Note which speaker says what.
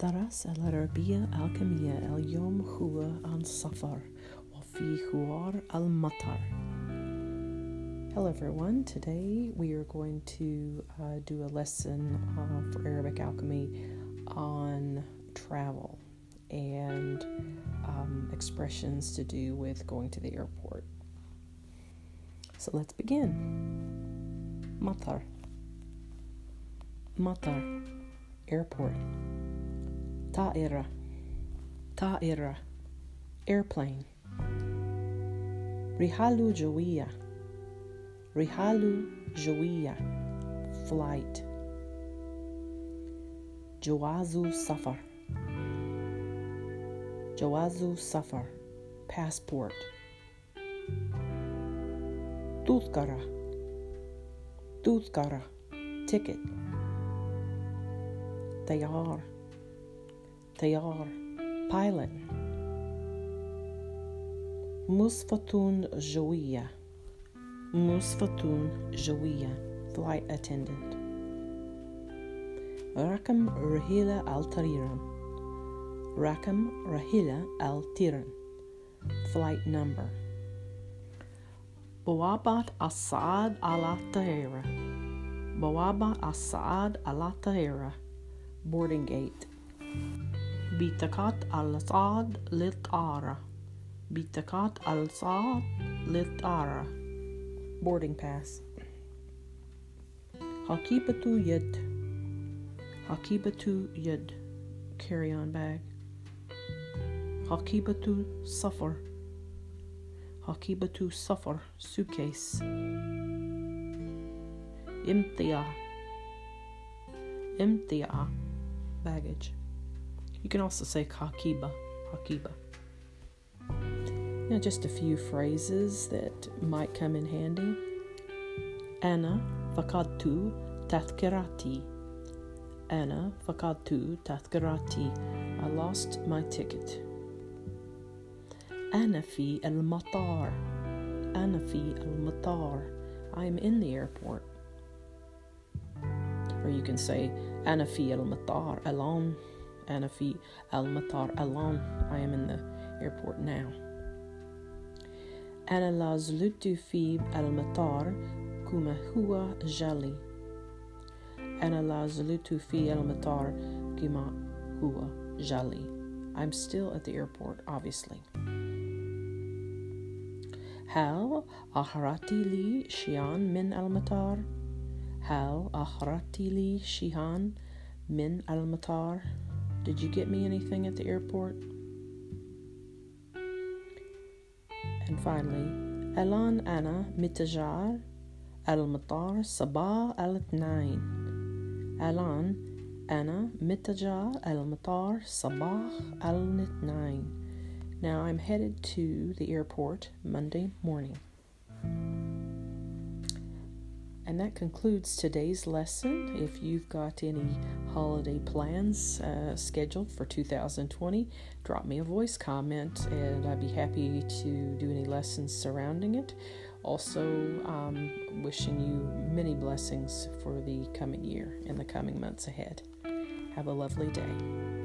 Speaker 1: الدرس العربية العالمية اليوم هو عن سفر وفي حوار المطر Hello everyone, today we are going to uh, do a lesson uh, for Arabic Alchemy on travel and um, expressions to do with going to the airport. So let's begin. Matar. Matar. Airport. طائرة طائرة airplane رحال جوية رحال جوية flight جواز سفر جواز سفر passport تذكرة تذكرة ticket طيار طيار pilot مصفة جوية مصفة جوية flight attendant رقم رحلة الطيران رقم رحلة الطيران flight number بوابة الصعاد على الطائرة بوابة الصعاد على الطائرة boarding gate بطاقة الصعد للطائرة بطاقة الصعد للطائرة boarding pass حقيبة يد حقيبة يد carry on bag حقيبة سفر حقيبة سفر suitcase امتياع امتياع baggage you can also say hakiba hakiba now just a few phrases that might come in handy أنا فقدت تذكرتي أنا فقدت تذكرتي I lost my ticket أنا في المطار أنا في المطار I'm in the airport or you can say أنا في المطار الآن أنا في المطار الآن I am in the airport now أنا لا زلت في المطار كما هو جالي أنا لا زلت في المطار كما هو جالي I'm still at the airport obviously هل أخرجت لي شيئا من المطار؟ هل أخرجت لي شيئا من المطار? Did you get me anything at the airport? And finally, الآن أنا متجر المطار صباح الاثنين الآن أنا متجر المطار صباح الاثنين Now I'm headed to the airport Monday morning. And that concludes today's lesson. If you've got any holiday plans uh, scheduled for 2020, drop me a voice comment and I'd be happy to do any lessons surrounding it. Also, um, wishing you many blessings for the coming year and the coming months ahead. Have a lovely day.